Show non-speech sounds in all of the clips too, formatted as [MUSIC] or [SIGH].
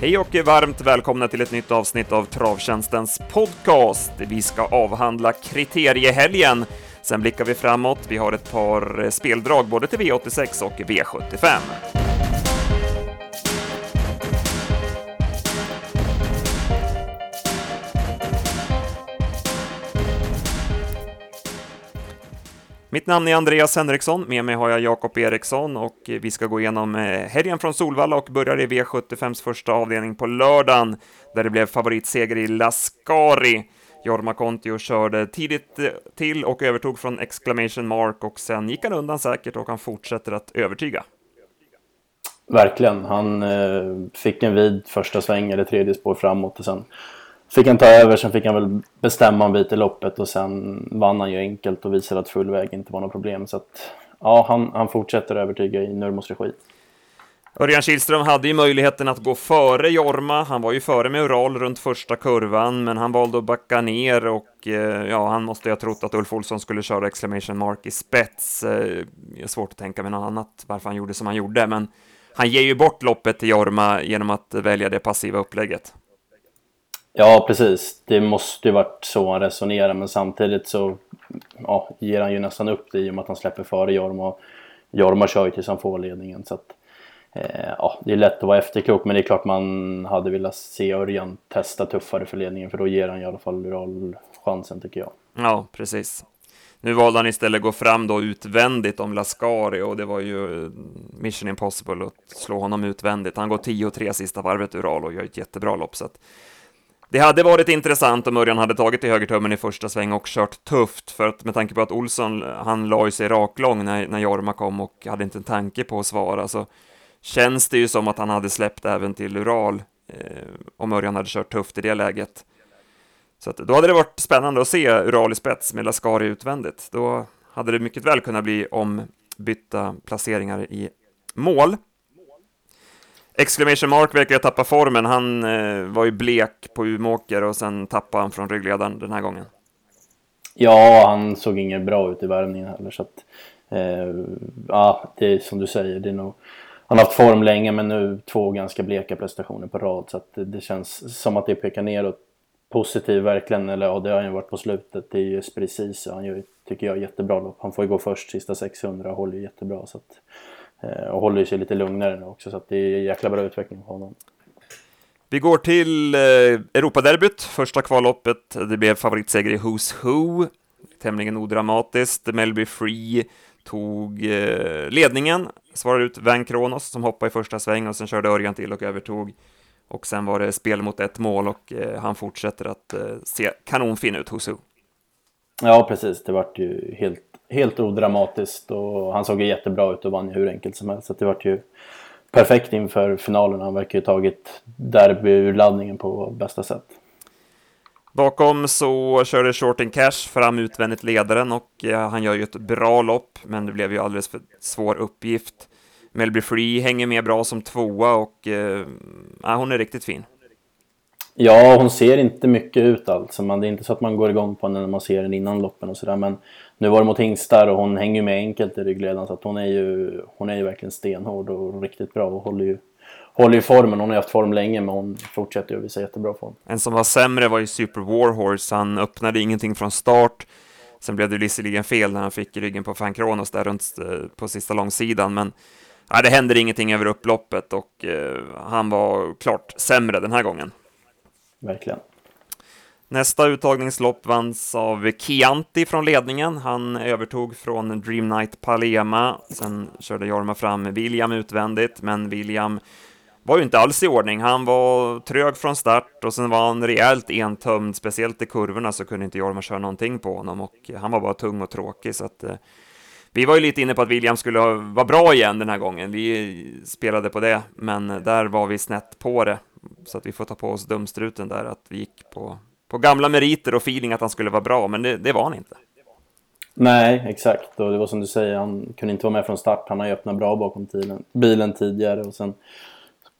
Hej och varmt välkomna till ett nytt avsnitt av Travtjänstens podcast. Vi ska avhandla kriteriehelgen. Sen blickar vi framåt. Vi har ett par speldrag både till V86 och V75. Mitt namn är Andreas Henriksson, med mig har jag Jakob Eriksson och eh, vi ska gå igenom eh, helgen från Solvalla och börjar i V75s första avdelning på lördagen, där det blev favoritseger i Lascari. Jorma Kontio körde tidigt eh, till och övertog från Exclamation Mark och sen gick han undan säkert och han fortsätter att övertyga. Verkligen, han eh, fick en vid första sväng eller tredje spår framåt och sen fick han ta över, sen fick han väl bestämma en bit i loppet och sen vann han ju enkelt och visade att full väg inte var något problem. Så att, ja, han, han fortsätter övertyga i Nurmos regi. Örjan Kihlström hade ju möjligheten att gå före Jorma. Han var ju före med Ural runt första kurvan, men han valde att backa ner och eh, ja, han måste ju ha trott att Ulf Olsson skulle köra exclamation mark i spets. Eh, det är svårt att tänka mig något annat varför han gjorde som han gjorde, men han ger ju bort loppet till Jorma genom att välja det passiva upplägget. Ja, precis. Det måste ju varit så han resonerar, men samtidigt så ja, ger han ju nästan upp det i och med att han släpper före Jorma. Jorma kör ju tills han får ledningen. Så att, eh, ja, det är lätt att vara efterklok, men det är klart man hade velat se Örjan testa tuffare för ledningen, för då ger han i alla fall Ural chansen tycker jag. Ja, precis. Nu valde han istället att gå fram då utvändigt om Lascari och det var ju eh, mission impossible att slå honom utvändigt. Han går 10-3 sista varvet Ural och gör ett jättebra lopp. Så att det hade varit intressant om Örjan hade tagit i högertummen i första sväng och kört tufft, för att med tanke på att Olsson, han la ju sig raklång när, när Jorma kom och hade inte en tanke på att svara, så känns det ju som att han hade släppt även till Ural eh, om Örjan hade kört tufft i det läget. Så att, då hade det varit spännande att se Ural i spets med Lascari utvändigt. Då hade det mycket väl kunnat bli ombytta placeringar i mål. Exclamation Mark verkar ha tappat formen. Han eh, var ju blek på Umeåker och sen tappade han från ryggledaren den här gången. Ja, han såg inget bra ut i värmningen heller. Så att, eh, ja, det är som du säger. Det är nog, han har haft form länge men nu två ganska bleka prestationer på rad. Så att det, det känns som att det pekar neråt. Positiv verkligen, eller ja det har han ju varit på slutet. Det är ju precis Han gör, tycker jag, jättebra lopp. Han får ju gå först sista 600 och håller ju jättebra. Så att, Eh, och håller sig lite lugnare nu också så att det är jäkla bra utveckling på honom. Vi går till eh, Europaderbyt, första kvalloppet. Det blev favoritseger i Who's Who, tämligen odramatiskt. Melby Free tog eh, ledningen, svarade ut Van Kronos som hoppade i första sväng och sen körde Örjan till och övertog. Och sen var det spel mot ett mål och eh, han fortsätter att eh, se kanonfin ut, Who's Who. Ja, precis. Det vart ju helt helt odramatiskt och han såg ju jättebra ut och vann ju hur enkelt som helst. Så det var ju perfekt inför finalen. Han verkar ju tagit derbyurladdningen på bästa sätt. Bakom så körde Shorting Cash fram utvändigt ledaren och eh, han gör ju ett bra lopp, men det blev ju alldeles för svår uppgift. Melby Free hänger med bra som tvåa och eh, hon är riktigt fin. Ja, hon ser inte mycket ut alltså. Man, det är inte så att man går igång på henne när man ser henne innan loppen och sådär. Men nu var det mot hingstar och hon hänger med enkelt i ryggledaren. Så att hon är ju, hon är ju verkligen stenhård och riktigt bra och håller ju, håller ju formen. Hon har haft form länge men hon fortsätter ju att visa jättebra form. En som var sämre var ju Super Warhorse. Han öppnade ingenting från start. Sen blev det visserligen fel när han fick ryggen på Fan Kronos där runt eh, på sista långsidan. Men nej, det händer ingenting över upploppet och eh, han var klart sämre den här gången verkligen. Nästa uttagningslopp vanns av Chianti från ledningen. Han övertog från Dream Night Palema. Sen körde Jorma fram William utvändigt, men William var ju inte alls i ordning. Han var trög från start och sen var han rejält entömd, speciellt i kurvorna så kunde inte Jorma köra någonting på honom och han var bara tung och tråkig så att eh, vi var ju lite inne på att William skulle vara bra igen den här gången. Vi spelade på det, men där var vi snett på det så att vi får ta på oss dumstruten där, att vi gick på, på gamla meriter och feeling att han skulle vara bra, men det, det var han inte. Nej, exakt. Och det var som du säger, han kunde inte vara med från start. Han har ju öppnat bra bakom bilen, bilen tidigare och sen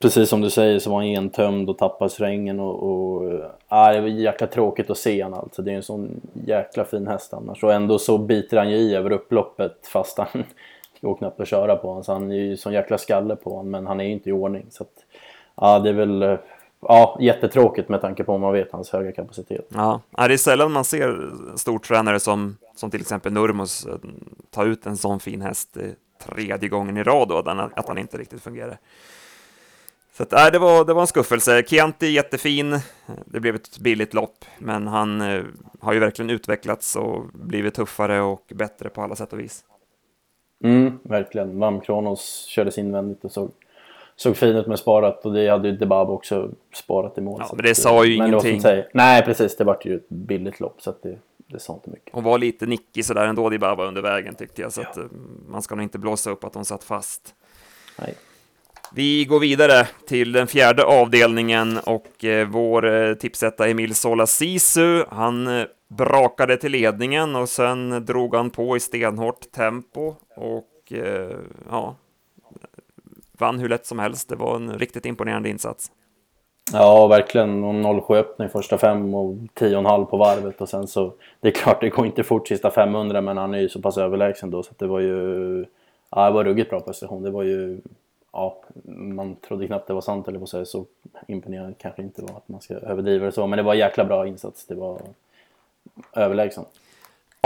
precis som du säger så var han entömd och tappade svängen och, och äh, det var jäkla tråkigt att se honom alltså. Det är en sån jäkla fin häst annars och ändå så biter han ju i över upploppet fast han [LAUGHS] går knappt att köra på honom. Så han är ju sån jäkla skalle på honom men han är ju inte i ordning. Så att, ja, det är väl ja, jättetråkigt med tanke på om man vet hans höga kapacitet. Ja, det är sällan man ser stortränare som, som till exempel Nurmos ta ut en sån fin häst tredje gången i rad då, att han inte riktigt fungerar. Så att, äh, det, var, det var en skuffelse. Chianti jättefin. Det blev ett billigt lopp, men han eh, har ju verkligen utvecklats och blivit tuffare och bättre på alla sätt och vis. Mm, verkligen. Vam Kronos kördes invändigt och såg, såg fin ut med sparat och det hade ju Debab också sparat i mål. Ja, men det sa ju men ingenting. Det Nej, precis. Det vart ju ett billigt lopp så att det, det sa inte mycket. Hon var lite nickig sådär ändå, Debaba, under vägen tyckte jag, så ja. att eh, man ska nog inte blåsa upp att hon satt fast. Nej. Vi går vidare till den fjärde avdelningen och eh, vår eh, tipsetta Emil Sola Sisu, han eh, brakade till ledningen och sen drog han på i stenhårt tempo och eh, ja, vann hur lätt som helst. Det var en riktigt imponerande insats. Ja, verkligen. 07 öppning första fem och 10,5 på varvet och sen så... Det är klart, det går inte fort sista 500 men han är ju så pass överlägsen då så att det var ju... Ja, det var ruggigt bra prestation. Det var ju ja, man trodde knappt det var sant eller på säga så imponerande kanske inte var att man ska överdriva det så. Men det var en jäkla bra insats. Det var överlägsen.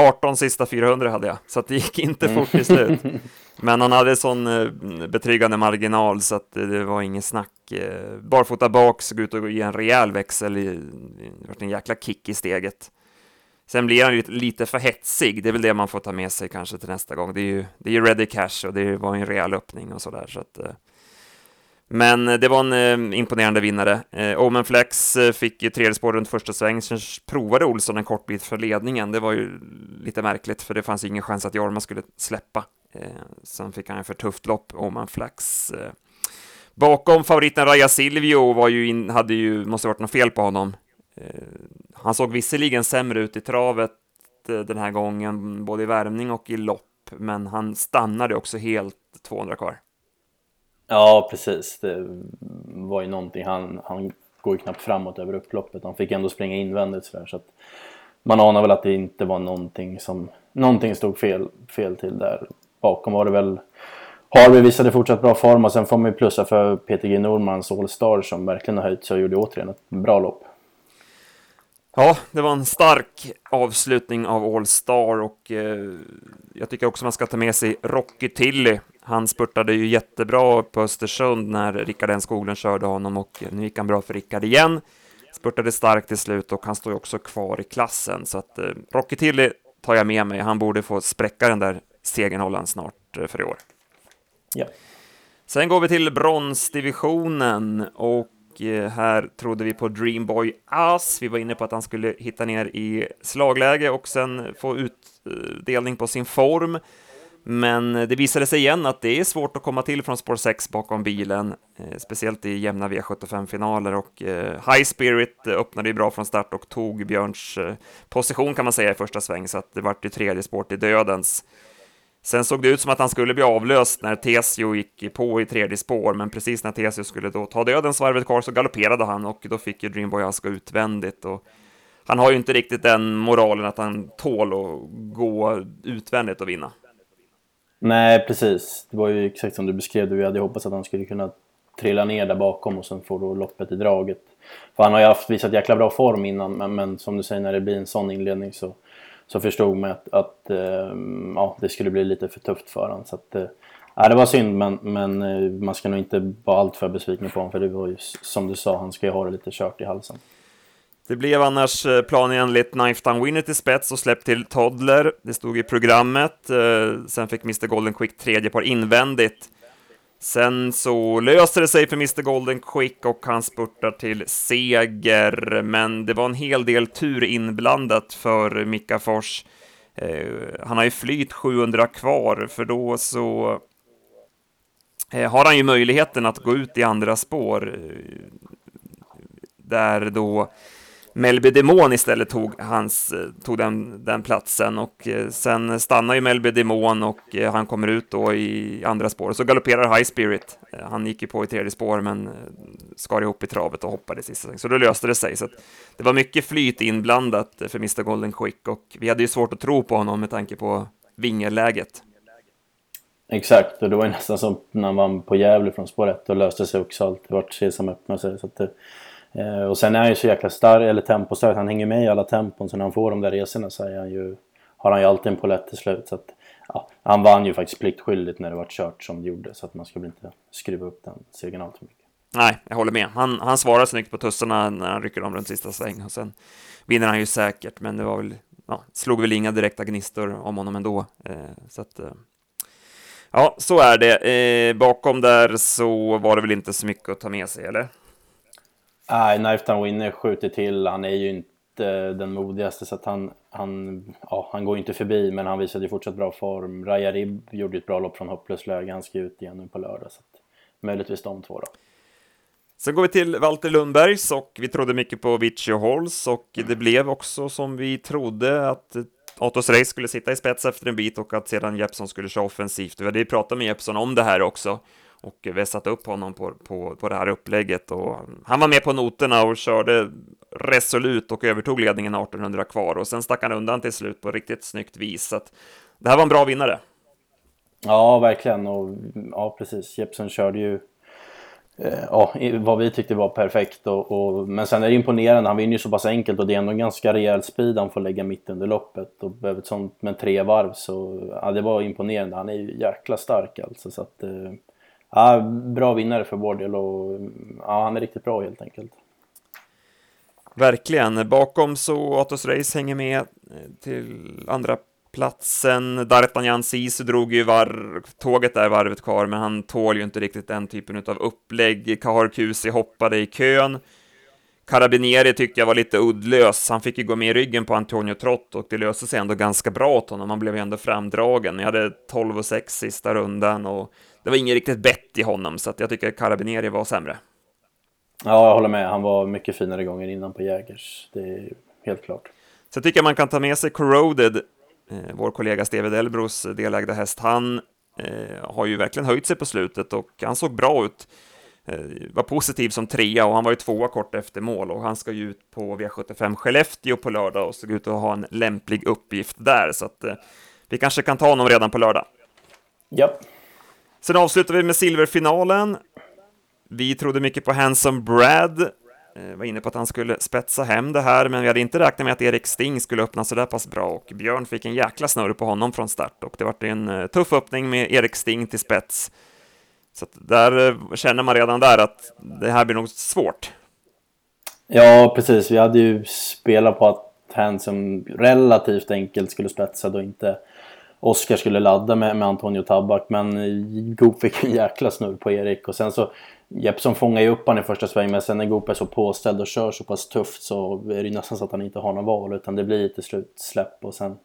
18 sista 400 hade jag, så det gick inte mm. fort till slut. [LAUGHS] Men han hade sån eh, betryggande marginal så att det var inget snack. Eh, barfota bak, såg ut att ge en rejäl växel, i, det var en jäkla kick i steget. Sen blir han lite, lite för hetsig, det är väl det man får ta med sig kanske till nästa gång. Det är ju, det är ju ready cash och det var en rejäl öppning och sådär. Så att, eh men eh, det var en eh, imponerande vinnare. Eh, Omenflex eh, fick ju tredje spår runt första sväng, sen provade Olsson en kort bit för ledningen. Det var ju lite märkligt, för det fanns ingen chans att Jorma skulle släppa. Eh, sen fick han en för tufft lopp, Omenflex. Eh. Bakom favoriten Raja Silvio var ju in, hade ju, måste varit något fel på honom. Eh, han såg visserligen sämre ut i travet eh, den här gången, både i värmning och i lopp, men han stannade också helt 200 kvar. Ja, precis. Det var ju någonting. Han, han går ju knappt framåt över upploppet. Han fick ändå springa invändigt sådär. så att man anar väl att det inte var någonting som någonting stod fel, fel till där. Bakom var det väl Harvey visade fortsatt bra form och sen får man ju plussa för Peter G Normans All Star som verkligen har höjt sig och gjorde återigen ett bra lopp. Ja, det var en stark avslutning av All Star och eh, jag tycker också man ska ta med sig Rocky Tilly. Han spurtade ju jättebra på Östersund när Rickard N Skoglund körde honom och nu gick han bra för Rickard igen. Spurtade starkt till slut och han står ju också kvar i klassen så att eh, Rocky Tilly tar jag med mig. Han borde få spräcka den där segerhållaren snart eh, för i år. Ja. Sen går vi till bronsdivisionen och Eh, här trodde vi på Dreamboy Ass. Vi var inne på att han skulle hitta ner i slagläge och sen få utdelning på sin form. Men eh, det visade sig igen att det är svårt att komma till från spår 6 bakom bilen, eh, speciellt i jämna V75-finaler och High Spirit öppnade ju bra från start och tog Björns position kan man säga i första sväng, så att det vart ju tredje spår till dödens. Sen såg det ut som att han skulle bli avlöst när Tesio gick på i tredje spår, men precis när Tesio skulle då ta döden svarvet kvar så galopperade han och då fick ju Dreamboy Aska utvändigt. Och han har ju inte riktigt den moralen att han tål att gå utvändigt och vinna. Nej, precis. Det var ju exakt som du beskrev det. Vi hade hoppats att han skulle kunna trilla ner där bakom och sen få då loppet i draget. För han har ju haft visat jäkla bra form innan, men, men som du säger, när det blir en sån inledning så så förstod man att, att eh, ja, det skulle bli lite för tufft för honom. Så att, eh, ja, det var synd, men, men eh, man ska nog inte vara alltför besviken på honom, för det var ju som du sa, han ska ju ha det lite kört i halsen. Det blev annars eh, planenligt Knife Down Winner till spets och släpp till Toddler. Det stod i programmet. Eh, sen fick Mr Golden Quick tredje par invändigt. Sen så löser det sig för Mr Golden Quick och han spurtar till seger, men det var en hel del tur inblandat för Mika Fors. Eh, han har ju flyt 700 kvar, för då så eh, har han ju möjligheten att gå ut i andra spår, eh, där då Melby Demon istället tog, hans, eh, tog den, den platsen och eh, sen stannar ju Melby Demon och eh, han kommer ut då i andra spår. Så galopperar High Spirit. Han gick ju på i tredje spår men skar ihop i travet och hoppade sista Så då löste det sig. Så det var mycket flyt inblandat för Mr Golden Quick och vi hade ju svårt att tro på honom med tanke på vingeläget. Exakt, och det var ju nästan som när han vann på Gävle från spår 1 och löste sig också allt. Det vart Sesam öppnade sig. Så att det, eh, och sen är han ju så jäkla stark, eller tempostark. Han hänger med i alla tempon. Så när han får de där resorna så är han ju, har han ju alltid en polett till slut. Så att, ja, han vann ju faktiskt pliktskyldigt när det var kört som det gjorde. Så att man ska väl inte skruva upp den segern alltför mycket. Nej, jag håller med. Han, han svarar snyggt på tussarna när han rycker om runt sista sväng. Och sen vinner han ju säkert, men det var väl, ja, slog väl inga direkta gnistor om honom ändå. Eh, så att, eh, ja, så är det. Eh, bakom där så var det väl inte så mycket att ta med sig, eller? Nej, Knifetown Winner skjuter till. Han är ju inte den modigaste så att han, han, ja, han går inte förbi men han visade ju fortsatt bra form. Raja Rib gjorde ett bra lopp från hopplöst läge. Han ska ut igen nu på lördag. Så att, möjligtvis de två då. Sen går vi till Walter Lundbergs och vi trodde mycket på Vichy Halls Holz och det blev också som vi trodde att Autos Race skulle sitta i spets efter en bit och att sedan Jeppson skulle köra offensivt. Vi hade ju pratat med Jeppson om det här också och vi upp honom på, på, på det här upplägget och han var med på noterna och körde resolut och övertog ledningen 1800 kvar och sen stack han undan till slut på riktigt snyggt vis. Så att det här var en bra vinnare. Ja, verkligen och ja, precis. Jepsen körde ju Eh, ja, vad vi tyckte var perfekt. Och, och, men sen är det imponerande, han vinner ju så pass enkelt och det är ändå en ganska rejäl speed han får lägga mitt under loppet. Och behöver ett sånt med tre varv så, ja det var imponerande. Han är ju jäkla stark alltså. Så att, eh, ja, bra vinnare för vår del och ja, han är riktigt bra helt enkelt. Verkligen. Bakom så Atos Race hänger med eh, till andra platsen. D'Artagnan Sisu drog ju var tåget där varvet kvar, men han tål ju inte riktigt den typen av upplägg. Kahar Kusi hoppade i kön. Carabinieri tyckte jag var lite uddlös. Han fick ju gå med i ryggen på Antonio Trott och det löste sig ändå ganska bra åt honom. Han blev ju ändå framdragen. Jag hade 12 och 6 sista rundan och det var inget riktigt bett i honom, så jag tycker Carabinieri var sämre. Ja, jag håller med. Han var mycket finare gånger innan på Jägers. Det är helt klart. Så jag tycker man kan ta med sig Corroded Eh, vår kollega Steve Delbros delägda häst, han eh, har ju verkligen höjt sig på slutet och han såg bra ut. Eh, var positiv som trea och han var ju tvåa kort efter mål och han ska ju ut på V75 Skellefteå på lördag och såg ut att ha en lämplig uppgift där så att vi kanske kan ta honom redan på lördag. Ja. Sen avslutar vi med silverfinalen. Vi trodde mycket på Handsome Brad eh, var inne på att han skulle spetsa hem det här, men vi hade inte räknat med att Erik Sting skulle öppna så där pass bra och Björn fick en jäkla snurr på honom från start och det var en eh, tuff öppning med Erik Sting till spets. Så där eh, känner man redan där att det här blir nog svårt. Ja, precis. Vi hade ju spelat på att Handsome relativt enkelt skulle spetsa då inte Oskar skulle ladda med, med Antonio Tabak men Goop fick en jäkla snurr på Erik. Och sen så Jeppson fångar ju upp han i första svängen, men sen när Goop är så påställd och kör så pass tufft så är det nästan så att han inte har någon val utan det blir till slut släpp och sen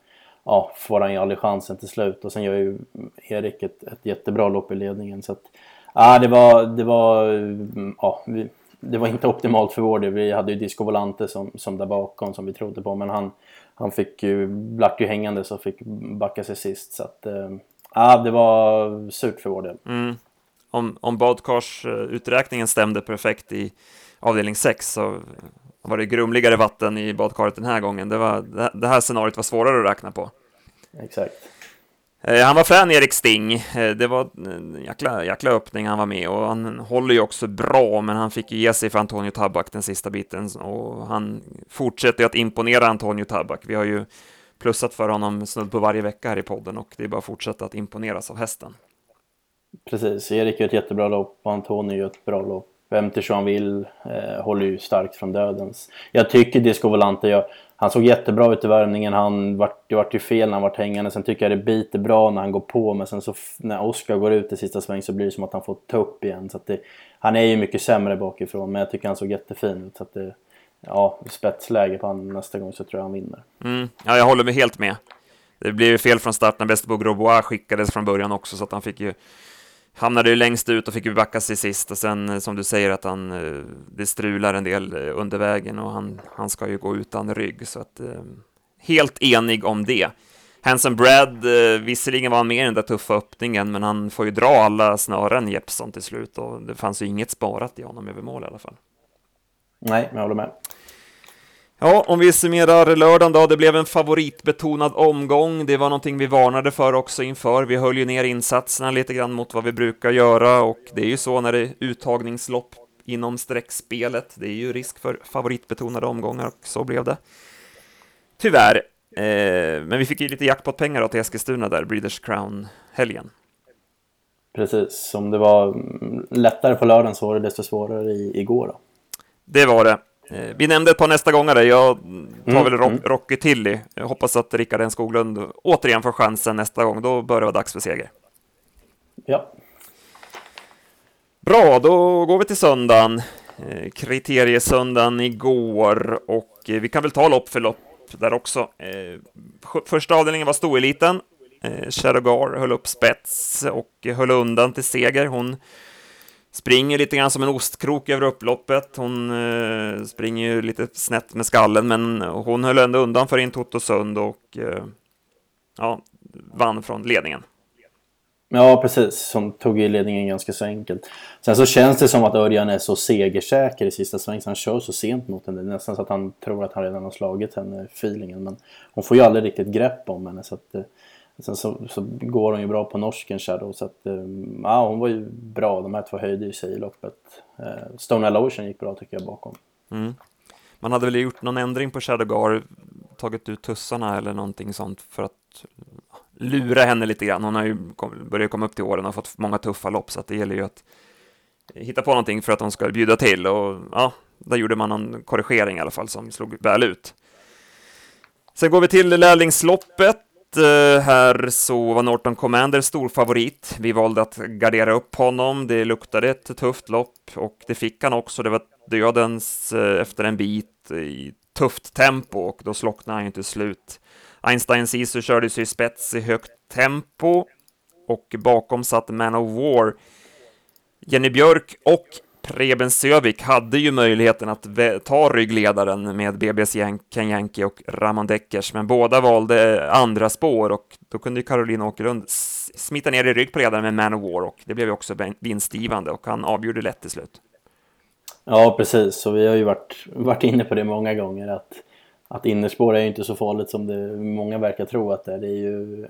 ja, får han ju aldrig chansen till slut. Och sen gör ju Erik ett, ett jättebra lopp i ledningen så att ja, det var, det var, ja, vi, det var inte optimalt för vår del. Vi hade ju Disco Volante som, som där bakom som vi trodde på men han, han fick ju, vart ju hängande så fick backa sig sist så att eh, ja, det var surt för vår del. Mm om, om badkarsuträkningen stämde perfekt i avdelning 6 så var det grumligare vatten i badkaret den här gången. Det, var, det här scenariot var svårare att räkna på. Exakt. Eh, han var fan Erik Sting. Eh, det var en jäkla, jäkla öppning han var med och han håller ju också bra, men han fick ju ge sig för Antonio Tabak den sista biten och han fortsätter att imponera Antonio Tabak. Vi har ju plussat för honom snudd på varje vecka här i podden och det är bara att fortsätta att imponeras av hästen. Precis, Erik gör ett jättebra lopp och Antonio gör ett bra lopp. Vem till han vill, eh, håller ju starkt från dödens. Jag tycker Disco Volante, jag, han såg jättebra ut i värmningen. Han vart, det vart ju fel när han vart hängande. Sen tycker jag det biter bra när han går på. Men sen så när Oskar går ut i sista sväng så blir det som att han får ta upp igen. Så det, han är ju mycket sämre bakifrån. Men jag tycker han såg jättefin ut. Så att det, ja, spetsläge på honom nästa gång så tror jag han vinner. Mm, ja, jag håller mig helt med. Det blev ju fel från start när Bästebo Robois skickades från början också. Så att han fick ju hamnade ju längst ut och fick ju backa sig sist och sen eh, som du säger att han, eh, det strular en del eh, under vägen och han, han ska ju gå utan rygg så att helt enig om det. Hanson Brad, visserligen var han med i den där tuffa öppningen, men han får ju dra alla snören Jeppson till slut och det fanns ju inget sparat i honom över mål i alla fall. Nej, men jag håller med. Ja, om vi summerar lördagen då, det blev en favoritbetonad omgång. Det var någonting vi varnade för också inför. Vi höll ju ner insatserna lite grann mot vad vi brukar göra och det är ju så när det är uttagningslopp inom streckspelet. Det är ju risk för favoritbetonade omgångar och så blev det. Tyvärr. Eh, men vi fick ju lite jackpot-pengar då till Eskilstuna där, Breeders Crown-helgen. Precis, om det var lättare på lördagen så var det desto svårare i, igår då. Det var det. Eh, vi nämnde ett par nästa gångare. Jag tar mm, väl Rock, mm. Rocky Tilly. Jag hoppas att Rickard N Skoglund återigen får chansen nästa gång. Då bör det vara dags för seger. Ja. Bra, då går vi till söndagen. Eh, kriteriesöndagen igår och eh, vi kan väl ta lopp för lopp där också. Första avdelningen var stoeliten. Shadowgar höll upp spets och höll undan till seger. Hon springer lite grann som en ostkrok över upploppet. Hon eh, springer ju lite snett med skallen, men hon höll ändå undan för in Totosund och eh, ja, vann från ledningen. Ja, precis. Hon tog i ledningen ganska så enkelt. Sen så känns det som att Örjan är så segersäker i sista svängen, han kör så sent mot henne. Det är Nästan så att han tror att han redan har slagit henne, feelingen. Men hon får ju aldrig riktigt grepp om henne. Så att, eh, Sen så, så, går hon ju bra på norsken Shadow så att eh, ja, hon var ju bra. De här två höjde ju sig i loppet. Eh, Stone Ocean gick bra tycker jag bakom. Mm. Man hade väl gjort någon ändring på Shadowgar, tagit ut tussarna eller någonting sånt för att lura henne lite grann. Hon har ju kom, börjat komma upp till åren och fått många tuffa lopp så att det gäller ju att hitta på någonting för att hon ska bjuda till och ja, där gjorde man någon korrigering i alla fall som slog väl ut. Sen går vi till lärlingsloppet Eh, här så var Norton Commander stor favorit. Vi valde att gardera upp honom. Det luktade ett tufft lopp och det fick han också. Det var dödens eh, efter en bit i tufft tempo och då slocknade han ju till slut. Einstein Sisu körde sig i spets i högt tempo och bakom satt Man of War. Jenny Björk och Preben Sövik hade ju möjligheten att ta ryggledaren med BBs Ken Yankee och Ramon Deckers, men båda valde eh, andra spår och då kunde ju Caroline Åkerlund smita ner i rygg på ledaren med Man of War och det blev ju också vinstgivande och han avgjorde lätt till slut. Ja, precis, så vi har ju varit, varit inne på det många gånger att, att innerspår är ju inte så farligt som det många verkar tro att det är. Det är ju eh,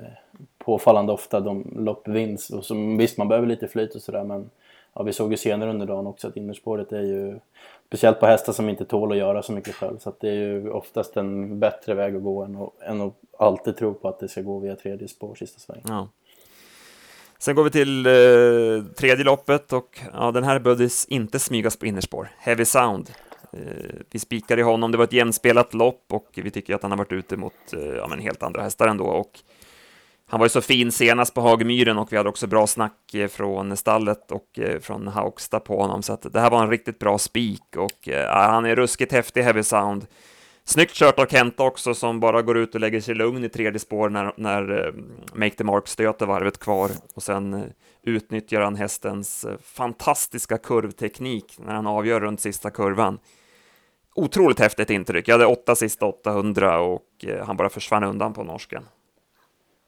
påfallande ofta de lopp vinns och som, visst, man behöver lite flyt och sådär, men ja, vi såg ju senare under dagen också att innerspåret är ju Speciellt på hästar som inte tål att göra så mycket själv. Så att det är ju oftast en bättre väg att gå än att, än att alltid tro på att det ska gå via tredje spår sista svängen Ja. Sen går vi till eh, tredje loppet och ja, den här behövdes inte smygas på innerspår. Heavy Sound. Eh, vi spikade honom, det var ett jämspelat lopp och vi tycker att han har varit ute mot eh, ja, men helt andra hästar ändå. Och han var ju så fin senast på Hagmyren och vi hade också bra snack eh, från stallet och eh, från Haugsta på honom, så att det här var en riktigt bra spik och äh, han är ruskigt häftig, Heavy Sound. Snyggt kört av Kenta också, som bara går ut och lägger sig lugn i tredje spår när, när Make the Mark stöter varvet kvar och sen utnyttjar han hästens fantastiska kurvteknik när han avgör runt sista kurvan. Otroligt häftigt intryck. Jag hade åtta sista 800 och han bara försvann undan på norsken.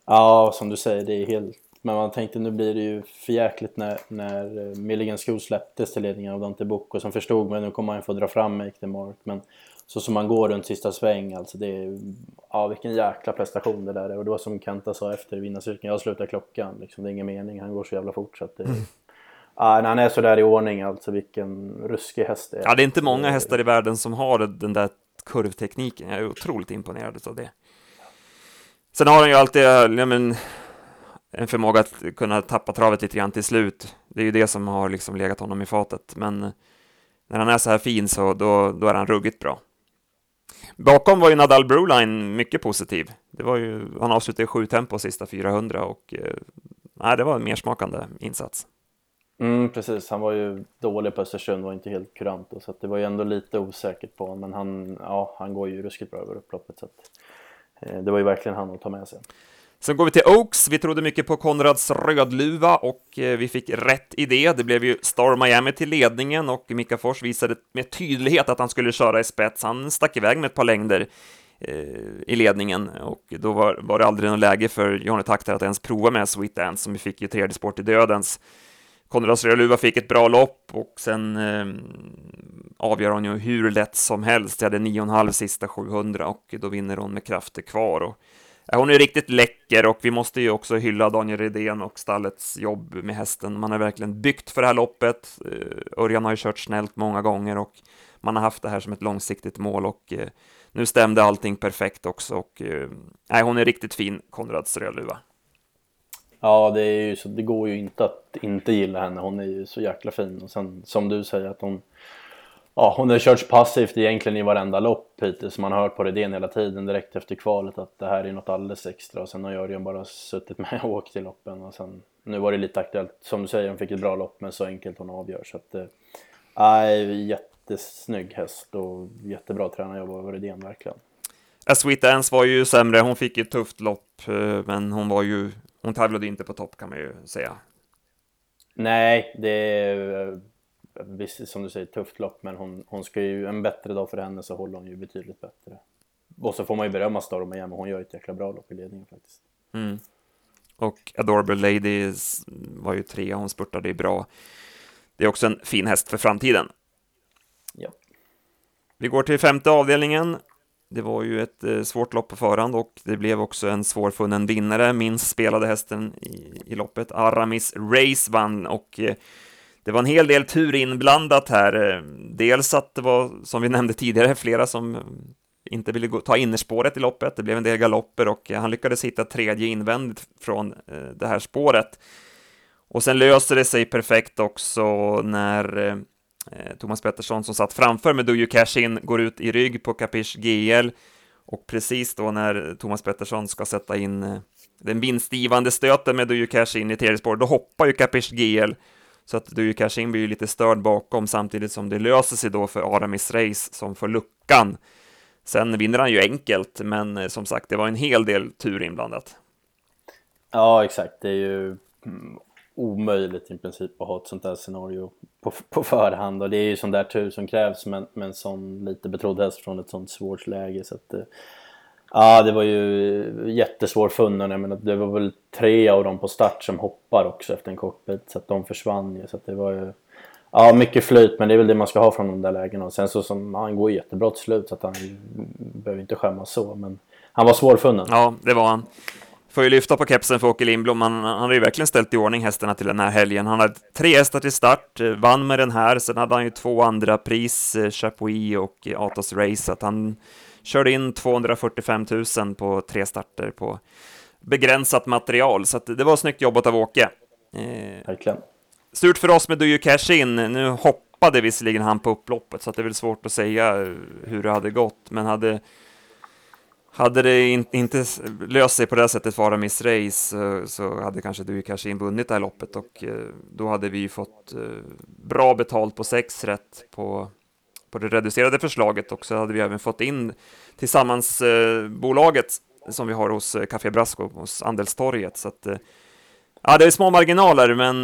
Ja, som du säger, det är helt... Men man tänkte nu blir det ju för jäkligt när, när eh, Milligan School släpptes till ledningen av Dante Bocco som förstod men nu kommer han få dra fram Make the Mark. Men så som man går runt sista sväng, alltså det är... Ja, vilken jäkla prestation det där är. Och det var som Kenta sa efter vinnarcirkeln, jag slutar klockan. Liksom, det är ingen mening, han går så jävla fort så att det... Mm. Ja, när han är så där i ordning, alltså vilken ruskig häst det är. Ja, det är inte många hästar i världen som har den där kurvtekniken. Jag är otroligt imponerad av det. Sen har han ju alltid ja, men, en förmåga att kunna tappa travet lite grann till slut. Det är ju det som har liksom legat honom i fatet, men eh, när han är så här fin så då, då är han ruggigt bra. Bakom var ju Nadal Broline mycket positiv. Det var ju, han avslutade i sju tempo sista 400 och eh, nej, det var en mersmakande insats. Mm, precis, han var ju dålig på Östersund, var inte helt kurant då, så det var ju ändå lite osäkert på honom, men han, ja, han går ju ruskigt bra över upploppet. Så att, Eh, det var ju verkligen han att ta med sig. Sen går vi till Oaks. Vi trodde mycket på Konrads Rödluva och eh, vi fick rätt i det. Det blev ju Star Miami till ledningen och Mika Fors visade med tydlighet att han skulle köra i spets. Han stack iväg med ett par längder eh, i ledningen och då var, var det aldrig något läge för Johnny Takter att ens prova med Sweet Dance som vi fick ju tredje sport i dödens. Konrads Reluva fick ett bra lopp och sen eh, avgör hon ju hur lätt som helst. Jag hade 9,5 sista 700 och då vinner hon med krafter kvar. Och, eh, hon är riktigt läcker och vi måste ju också hylla Daniel Redén och stallets jobb med hästen. Man har verkligen byggt för det här loppet. Eh, Örjan har ju kört snällt många gånger och man har haft det här som ett långsiktigt mål och eh, nu stämde allting perfekt också och eh, hon är riktigt fin, Konrads Rödluva. Ja, det, är ju så, det går ju inte att inte gilla henne. Hon är ju så jäkla fin. Och sen som du säger att hon, ja, hon har kört passivt egentligen i varenda lopp hittills. Man har hört på Redén hela tiden direkt efter kvalet att det här är något alldeles extra. Och sen har Jörgen bara suttit med och åkt i loppen. Och sen, nu var det lite aktuellt. Som du säger, hon fick ett bra lopp men så enkelt hon avgör. Så att, äh, jättesnygg häst och jättebra tränarjobb av Redén verkligen. A Sweet Dance var ju sämre, hon fick ju ett tufft lopp, eh, men hon var ju hon tävlade inte på topp kan man ju säga. Nej, det är visst som du säger tufft lopp, men hon, hon ska ju en bättre dag för henne så håller hon ju betydligt bättre. Och så får man ju berömma Storm igen, hon gör ett jäkla bra lopp i ledningen faktiskt. Mm. Och Adorable Lady var ju trea, hon spurtade ju bra. Det är också en fin häst för framtiden. Ja. Vi går till femte avdelningen. Det var ju ett eh, svårt lopp på förhand och det blev också en svårfunnen vinnare. Minst spelade hästen i, i loppet. Aramis Race vann och eh, det var en hel del tur inblandat här. Eh, dels att det var, som vi nämnde tidigare, flera som inte ville gå, ta innerspåret i loppet. Det blev en del galopper och han lyckades hitta tredje invändigt från det här spåret. Och sen löser det sig perfekt också när Eh, Thomas Pettersson som satt framför med Do You Cash In går ut i rygg på Capiche GL och precis då när Thomas Pettersson ska sätta in eh, den vinstgivande stöten med Do You Cash In i tredje spår, då hoppar ju Capiche GL så att Do You Cash In blir ju lite störd bakom samtidigt som det löser sig då för Aramis Race som får luckan. Sen vinner han ju enkelt, men eh, som sagt, det var en hel del tur inblandat. Ja, exakt. Det är ju mm, omöjligt i princip att ha ett sånt där scenario på, på förhand och det är ju sån där tur som krävs med, med en sån lite betrodd häst från ett sånt svårt läge så att Ja, Ja, det var ju jättesvår funnen. Jag menar, det var väl tre av dem på start som hoppar också efter en kort bit så att de försvann ju. Så att det var ju Ja, mycket flyt, men det är väl det man ska ha från de där lägena. Och sen så som, han går jättebra till slut så att han behöver inte skämmas så. Men han var svårfunnen. Ja, det var han får ju lyfta på kepsen för Åke Lindblom. Han, han hade ju verkligen ställt i ordning hästarna till den här helgen. Han hade tre hästar till start, eh, vann med den här, sen hade han ju två andra pris, eh, Chapuis och Atos Race, att han körde in 245 000 på tre starter på begränsat material, så det var snyggt jobbat av Åke. Eh, verkligen. Surt för oss med Do You Cash In. Nu hoppade visserligen han på upploppet, så det är väl svårt att säga hur det hade gått, men hade hade det in, inte löst sig på det sättet för Aramis Race så, så hade kanske du kanske vunnit det här loppet och eh, då hade vi fått eh, bra betalt på sex rätt på, på det reducerade förslaget och så hade vi även fått in tillsammansbolaget bolaget som vi har hos Café Brasco, hos Andelstorget. Så att, ja, det är små marginaler, men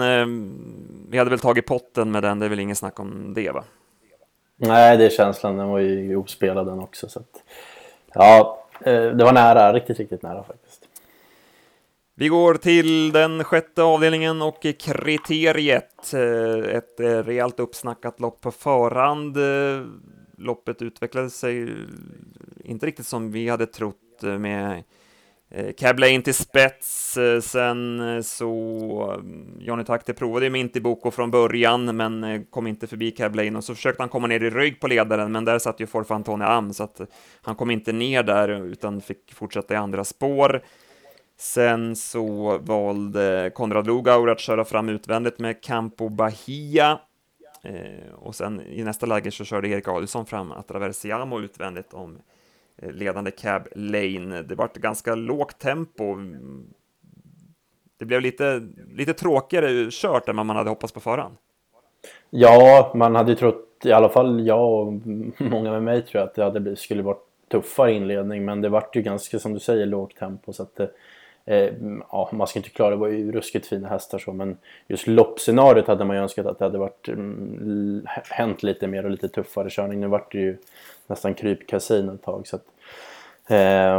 vi hade väl tagit potten med den, det är väl ingen snack om det va? Nej, det är känslan, den var ju ospelad den också. Så att, ja, Eh, det var nära, riktigt, riktigt nära faktiskt. Vi går till den sjätte avdelningen och kriteriet. Eh, ett eh, rejält uppsnackat lopp på förhand. Loppet utvecklade sig inte riktigt som vi hade trott med Eh, in till spets, eh, sen eh, så mm, Johnny Takte provade ju med Intiboko från början, men eh, kom inte förbi Cab och så försökte han komma ner i rygg på ledaren, men där satt ju Forfa Antonio Am, så att han kom inte ner där utan fick fortsätta i andra spår. Sen så valde Konrad Lugauer att köra fram utvändigt med Campo Bahia. Eh, och sen i nästa läge så körde Erik Adelsson fram Atraversiamo utvändigt om ledande cab lane. Det var ett ganska lågt tempo. Det blev lite, lite tråkigare kört än vad man hade hoppats på förhand. Ja, man hade ju trott, i alla fall jag och många med mig tror jag, att det hade, skulle varit tuffare inledning. Men det vart ju ganska, som du säger, lågt tempo. Så att det, eh, ja, man ska inte klara det, var ju ruskigt fina hästar så. Men just loppscenariot hade man ju önskat att det hade varit mm, hänt lite mer och lite tuffare körning. Nu vart det ju nästan krypkasin ett tag. Så att,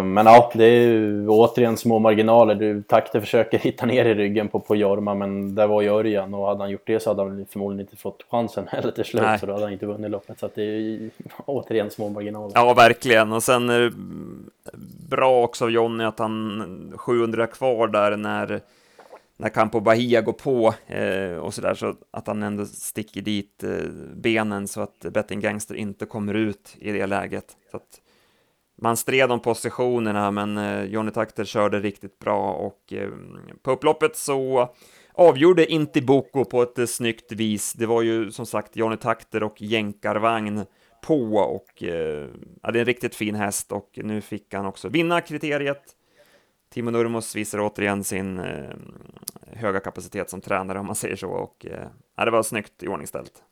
men ja, det är ju återigen små marginaler. Du, Takter försöker hitta ner i ryggen på, på Jorma, men där var ju Örjan och hade han gjort det så hade han förmodligen inte fått chansen [LAUGHS] heller till slut, Nej. så då hade han inte vunnit loppet. Så det är ju [LAUGHS] återigen små marginaler. Ja, verkligen. Och sen är det bra också av Jonny att han 700 kvar där när när Campo Bahia går på eh, och sådär, så att han ändå sticker dit eh, benen så att Betting Gangster inte kommer ut i det läget. Så att man stred om positionerna, men eh, Johnny Takter körde riktigt bra och eh, på upploppet så avgjorde Intiboko på ett eh, snyggt vis. Det var ju som sagt Johnny Takter och jänkarvagn på och ja, det är en riktigt fin häst och nu fick han också vinna kriteriet. Timo Nurmos visar återigen sin eh, höga kapacitet som tränare om man säger så och eh, det var snyggt i ordningställt.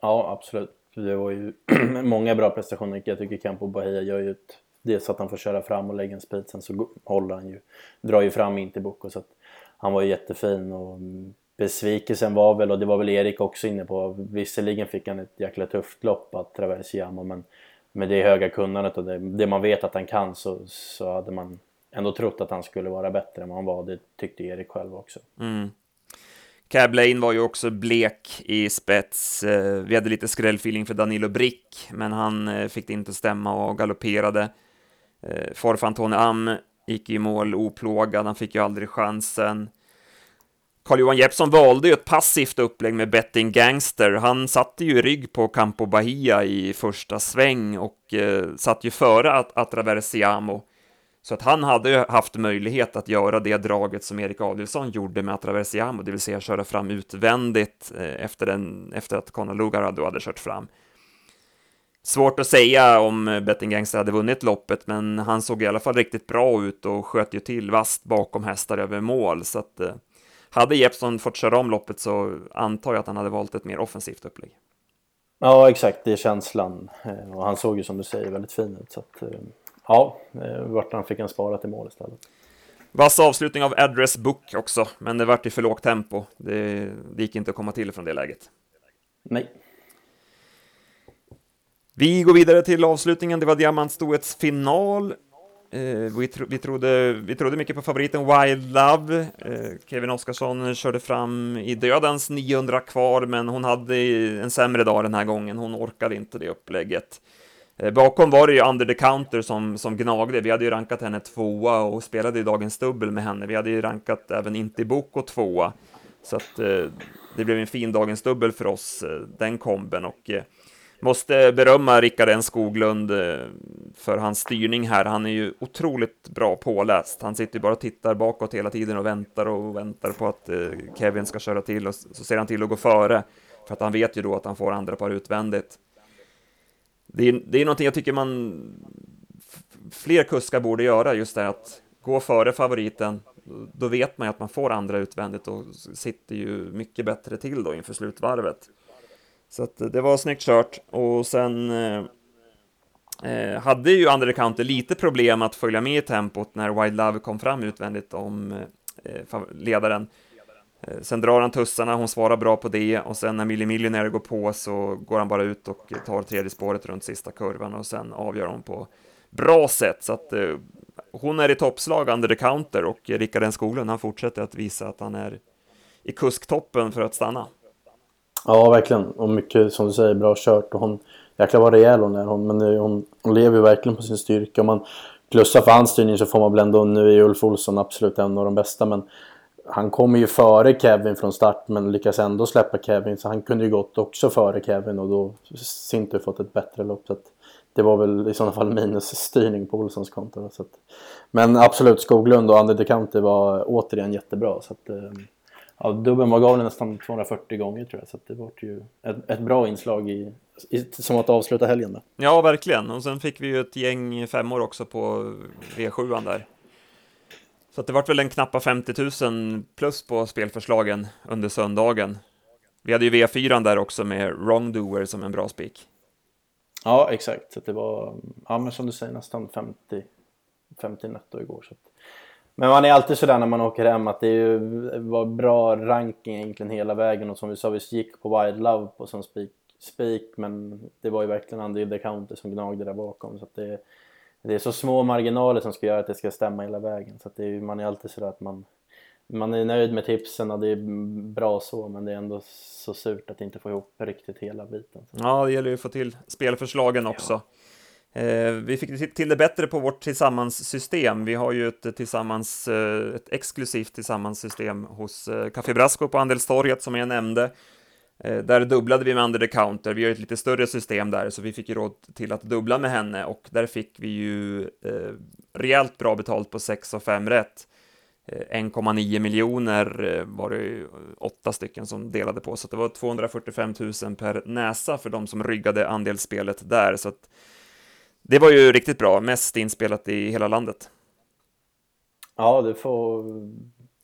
Ja, absolut. Det var ju [CLEARS THROAT] många bra prestationer. Jag tycker Campo Bahia gör ju ett, dels att han får köra fram och lägga en speed, sen så håller han ju, drar ju fram in till Boko så att han var ju jättefin och mm, besvikelsen var väl, och det var väl Erik också inne på, visserligen fick han ett jäkla tufft lopp att Traversiamo men med det höga kunnandet och det, det, man vet att han kan så, så hade man ändå trott att han skulle vara bättre än vad han var, det tyckte Erik själv också. Mm. Cab Lane var ju också blek i spets. Eh, vi hade lite skrällfeeling för Danilo Brick, men han eh, fick det inte stämma och galopperade. Eh, Forfantone Am gick i mål oplågad, han fick ju aldrig chansen. Carl-Johan Jeppsson valde ju ett passivt upplägg med Betting Gangster. Han satte ju rygg på Campo Bahia i första sväng och eh, satt ju före att Atraversiamo. Så att han hade ju haft möjlighet att göra det draget som Erik Adielsson gjorde med Atraversiamo, det vill säga köra fram utvändigt eh, efter, den, efter att Conor Lugarado hade kört fram. Svårt att säga om eh, Betting Gangster hade vunnit loppet, men han såg i alla fall riktigt bra ut och sköt ju till vast bakom hästar över mål, så att eh, hade Jeppsson fått köra om loppet så antar jag att han hade valt ett mer offensivt upplägg. Ja, exakt, det är känslan. Eh, och han såg ju som du säger väldigt fin ut, så att ja, eh, vart han fick en spara till mål istället. Vass avslutning av Address Book också, men det vart i för lågt tempo. Det, det gick inte att komma till från det läget. Nej. Vi går vidare till avslutningen. Det var diamantstoets final. Eh, vi, tro, vi, trodde, vi trodde mycket på favoriten Wild Love. Eh, Kevin Oskarsson körde fram i dödens 900 kvar, men hon hade en sämre dag den här gången. Hon orkade inte det upplägget. Eh, bakom var det ju Under the Counter som, som gnagde. Vi hade ju rankat henne tvåa och spelade i dagens dubbel med henne. Vi hade ju rankat även Intiboko tvåa. Så att eh, det blev en fin dagens dubbel för oss, eh, den komben. Och eh, måste berömma Rickard N Skoglund eh, för hans styrning här. Han är ju otroligt bra påläst. Han sitter ju bara och tittar bakåt hela tiden och väntar och väntar på att eh, Kevin ska köra till och så ser han till att gå före. För att han vet ju då att han får andra par utvändigt det är, det är någonting jag tycker man fler kuskar borde göra, just det att gå före favoriten, då vet man ju att man får andra utvändigt och sitter ju mycket bättre till då inför slutvarvet. Så att eh, det var snyggt kört och sen eh, eh hade ju Andre Counter lite problem att följa med i tempot när Wild Love kom fram utvändigt om eh, eh ledaren. Eh, sen drar han tussarna, hon svarar bra på det och sen när Millie Millionaire går på så går han bara ut och tar tredje spåret runt sista kurvan och sen avgör hon på bra sätt. Så att eh, hon är i toppslag under the counter och Rickard N Skoglund han fortsätter att visa att han är i kusktoppen för att stanna. Ja, verkligen. Och mycket som du säger, bra kört och hon jäklar vad rejäl hon är. Hon, men hon, hon lever ju verkligen på sin styrka. Om man plussar för hans styrning så får man väl ändå, nu är Ulf Olsson absolut en av de bästa men han kommer ju före Kevin från start men lyckas ändå släppa Kevin så han kunde ju gått också före Kevin och då Sinter fått ett bättre lopp. Så det var väl i sådana fall minusstyrning på Olssons konto. Så att, men absolut, Skoglund och Ander DeCante var återigen jättebra. Så att, eh, ja, dubben var galen nästan 240 gånger tror jag. Så det var ju ett, ett bra inslag i, som att avsluta helgen. Där. Ja, verkligen. Och sen fick vi ju ett gäng femmor också på V7 där. Så det vart väl en knappa 50 000 plus på spelförslagen under söndagen. Vi hade ju V4 där också med Wrongdoer som en bra spik. Ja, exakt. Så det var, ja men som du säger, nästan 50, 50 netto igår. Så att... Men man är alltid sådär när man åker hem att det ju, var bra ranking egentligen hela vägen och som vi sa, vi gick på Wild Love på som spik, spik men det var ju verkligen Andy the Counter som gnagde där bakom. Så att det, det är så små marginaler som ska göra att det ska stämma hela vägen. Så att det är, man är alltid sådär att man, man är nöjd med tipsen och det är bra så men det är ändå så surt att inte få ihop riktigt hela biten. Ja, det gäller ju att få till spelförslagen också. Ja. Eh, vi fick till det bättre på vårt tillsammans-system. Vi har ju ett, tillsammans, eh, ett exklusivt tillsammans-system hos eh, Café Brasco på Andelstorget som jag nämnde. Eh, där dubblade vi med under the counter. Vi har ett lite större system där, så vi fick ju råd till att dubbla med henne och där fick vi ju eh, rejält bra betalt på 6 och 5 rätt. Eh, 1,9 miljoner eh, var det ju åtta stycken som delade på, så det var 245 000 per näsa för de som ryggade andelsspelet där. Så att det var ju riktigt bra, mest inspelat i hela landet. Ja, det, får,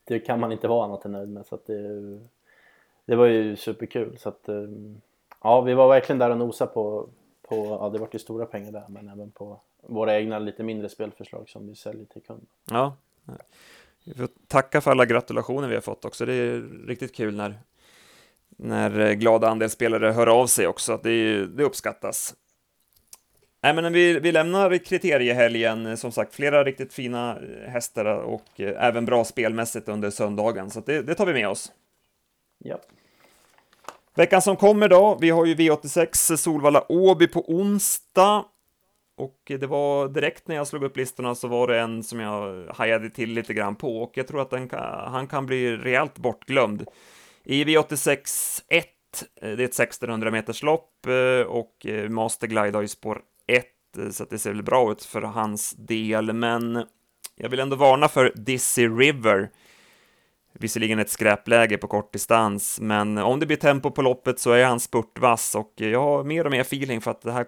det kan man inte vara annat än nöjd med. Så att det, det var ju superkul. Så att, eh, ja, vi var verkligen där och nosade på, på ja, det var ju stora pengar där, men även på våra egna lite mindre spelförslag som vi säljer till kunder. Ja, vi får tacka för alla gratulationer vi har fått också. Det är riktigt kul när, när eh, glada andelsspelare hör av sig också. Det, det uppskattas. Nej, men vi, vi lämnar kriteriehelgen, eh, som sagt, flera riktigt fina hästar och även bra spelmässigt under söndagen, så det, det tar vi med oss. Ja. Veckan som kommer då, vi har ju V86 Solvalla Åby på onsdag. Och det var direkt när jag slog upp listorna så var det en som jag hajade till lite grann på och jag tror att den kan, han kan bli rejält bortglömd. I V86 1, eh, det är ett 1600 meters lopp eh, och eh, Masterglide har ju spår 1, så att det ser väl bra ut för hans del, men jag vill ändå varna för Dizzy River. Visserligen ett skräpläge på kort distans, men om det blir tempo på loppet så är han spurtvass och jag har mer och mer feeling för att det här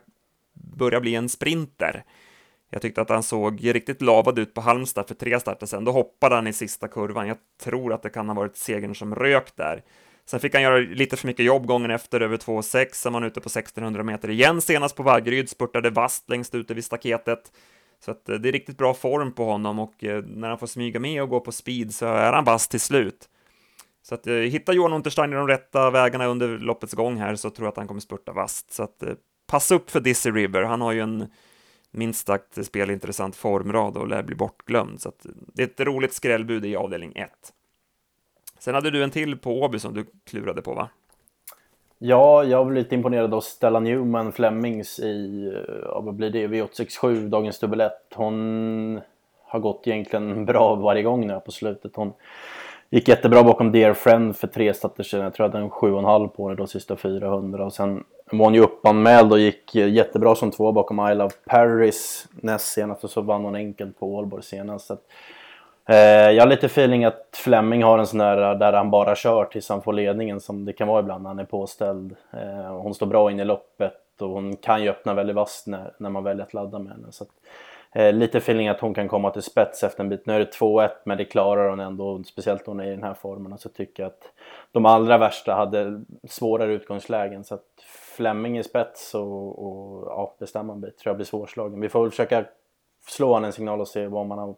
börjar bli en sprinter. Jag tyckte att han såg riktigt lavad ut på Halmstad för tre starter sedan. Då hoppade han i sista kurvan. Jag tror att det kan ha varit segern som rök där. Sen fick han göra lite för mycket jobb gången efter, över 2,6, sen var han ute på 1600 meter igen senast på Vaggeryd, spurtade vast längst ute vid staketet. Så att eh, det är riktigt bra form på honom och eh, när han får smyga med och gå på speed så är han vass till slut. Så att eh, hittar Johan Untersteiner de rätta vägarna under loppets gång här så tror jag att han kommer spurta vast. Så att eh, passa upp för Dizzy River, han har ju en minst sagt spelintressant formrad och lär bli bortglömd. Så att det är ett roligt skrällbud i avdelning 1. Sen hade du en till på Åby som du klurade på va? Ja, jag blev lite imponerad av Stella Newman Flemings i, eh, ja, vad blir det, V867, dagens dubbel 1. Hon har gått egentligen [LAUGHS] bra varje gång nu på slutet. Hon gick jättebra bakom Dear Friend för tre starter sedan. Jag tror att hade en 7,5 på det de sista 400 och sen var hon ju uppanmäld och gick eh, jättebra som två bakom I Love Paris näst senast och så vann hon enkelt på Ålborg senast. Så att, Eh, Eh, jag har lite feeling att Fleming har en sån där eh, där han bara kör tills han får ledningen som det kan vara ibland när han är påställd. Eh, hon står bra in i loppet och hon kan ju öppna väldigt vasst när, när man väljer att ladda med henne. Så att, eh, lite feeling att hon kan komma till spets efter en bit. Nu är det 2-1 men det klarar hon ändå, speciellt hon är i den här formen. Så tycker jag att de allra värsta hade svårare utgångslägen. Så att Fleming i spets och, och ja, bestämma en bit tror jag blir svårslagen. Vi får väl försöka slå han en signal och se vad man har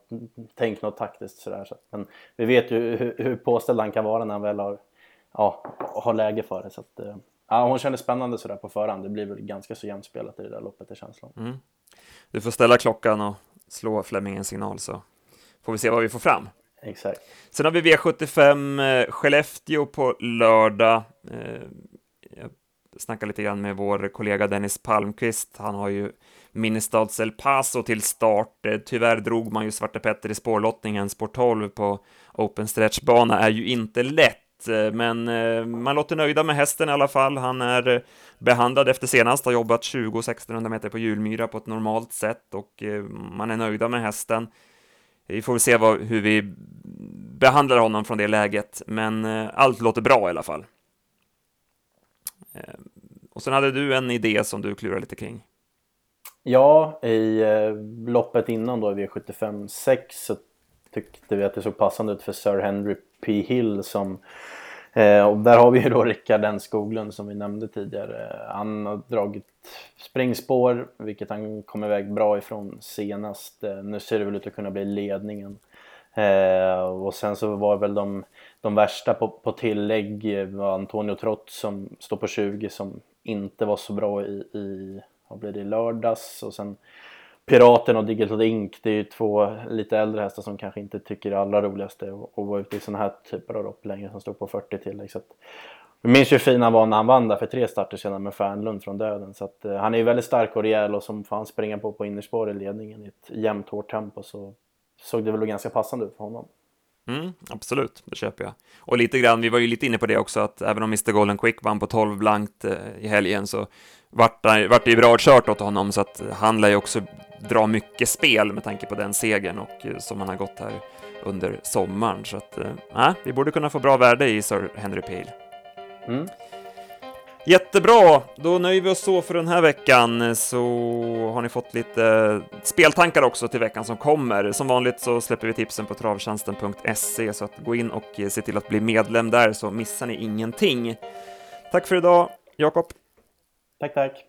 tänkt något taktiskt sådär. Så. Men vi vet ju hur, hur påställd han kan vara när han väl har, ja, har läge för det. Så att, eh, ja, hon känner spännande sådär på förhand. Det blir väl ganska så jämspelat i det där loppet, är känslan. Mm. Du får ställa klockan och slå Fleming en signal så får vi se vad vi får fram. Exakt. Sen har vi V75 eh, Skellefteå på lördag. Eh, jag snackade lite grann med vår kollega Dennis Palmqvist. Han har ju Ministads El Paso till start. Eh, tyvärr drog man ju Svarte Petter i spårlottningen. Spår 12 på Open Stretch-bana är ju inte lätt, eh, men eh, man låter nöjda med hästen i alla fall. Han är behandlad efter senast, har jobbat 20-1600 meter på Julmyra på ett normalt sätt och man är nöjda med hästen. Vi får väl se vad, hur vi behandlar honom från det läget, men allt låter bra i alla fall. Eh, och sen hade du en idé som du klurade lite kring. Ja, i eh, loppet innan då i V75 6 så tyckte vi att det såg passande ut för Sir Henry P. Hill som eh, och där har vi ju då Rickard N Skoglund som vi nämnde tidigare. Han har dragit springspår, vilket han kom iväg bra ifrån senast. Eh, nu ser det väl ut att kunna bli ledningen. Eh, och sen så var väl de, de värsta på, på tillägg var Antonio Trott som står på 20 som inte var så bra i, i vad blir det, lördags och sen Piraten och Digital Ink, det är ju två lite äldre hästar som kanske inte tycker det allra roligaste att vara ute i sådana här typer av lopp längre som står på 40 tillägg. Så att, jag minns ju hur fin han var när han vann där för tre starter sedan med Fernlund från döden. Så att, eh, han är ju väldigt stark och rejäl och som får han springa på på innerspår i ledningen i ett jämnt hårt tempo så såg det väl ganska passande ut för honom. Mm, absolut, det köper jag. Och lite grann, vi var ju lite inne på det också, att även om Mr Golden Quick vann på 12 blankt eh, i helgen så vart det, vart det ju bra kört åt honom, så att han lär ju också dra mycket spel med tanke på den segern och eh, som han har gått här under sommaren. Så att, eh, vi borde kunna få bra värde i Sir Henry Peel. Mm. Jättebra, då nöjer vi oss så för den här veckan, så har ni fått lite speltankar också till veckan som kommer. Som vanligt så släpper vi tipsen på travtjänsten.se, så att gå in och se till att bli medlem där så missar ni ingenting. Tack för idag, Jakob. Tack, tack.